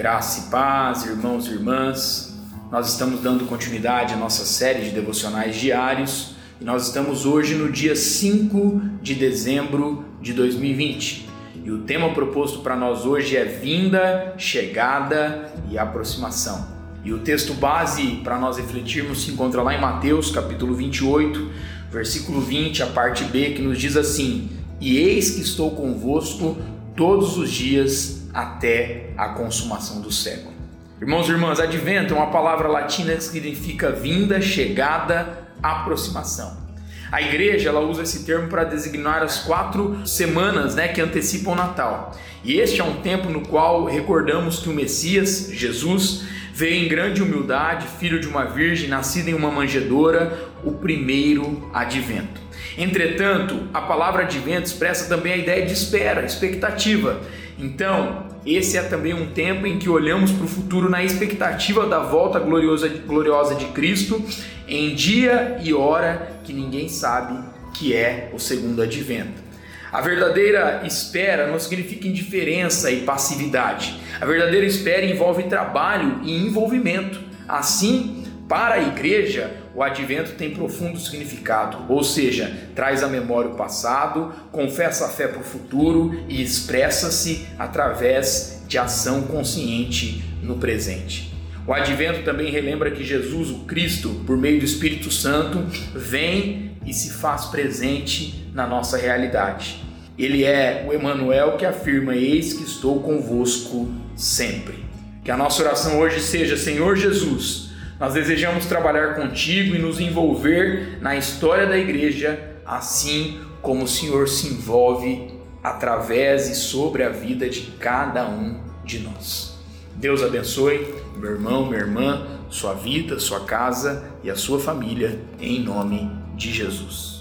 Graça e paz, irmãos e irmãs. Nós estamos dando continuidade à nossa série de devocionais diários e nós estamos hoje no dia 5 de dezembro de 2020. E o tema proposto para nós hoje é vinda, chegada e aproximação. E o texto base para nós refletirmos se encontra lá em Mateus, capítulo 28, versículo 20, a parte B, que nos diz assim: E eis que estou convosco todos os dias até a consumação do século. Irmãos e irmãs, advento é uma palavra latina que significa vinda, chegada, aproximação. A igreja ela usa esse termo para designar as quatro semanas né, que antecipam o Natal. E este é um tempo no qual recordamos que o Messias, Jesus, veio em grande humildade, filho de uma virgem, nascido em uma manjedoura, o primeiro advento. Entretanto, a palavra advento expressa também a ideia de espera, expectativa. Então, esse é também um tempo em que olhamos para o futuro na expectativa da volta gloriosa, gloriosa de Cristo, em dia e hora que ninguém sabe que é o segundo advento. A verdadeira espera não significa indiferença e passividade. A verdadeira espera envolve trabalho e envolvimento. Assim, para a igreja, o advento tem profundo significado, ou seja, traz à memória o passado, confessa a fé para o futuro e expressa-se através de ação consciente no presente. O advento também relembra que Jesus, o Cristo, por meio do Espírito Santo, vem e se faz presente na nossa realidade. Ele é o Emanuel que afirma: Eis que estou convosco sempre. Que a nossa oração hoje seja: Senhor Jesus, nós desejamos trabalhar contigo e nos envolver na história da igreja, assim como o Senhor se envolve através e sobre a vida de cada um de nós. Deus abençoe meu irmão, minha irmã, sua vida, sua casa e a sua família, em nome de Jesus.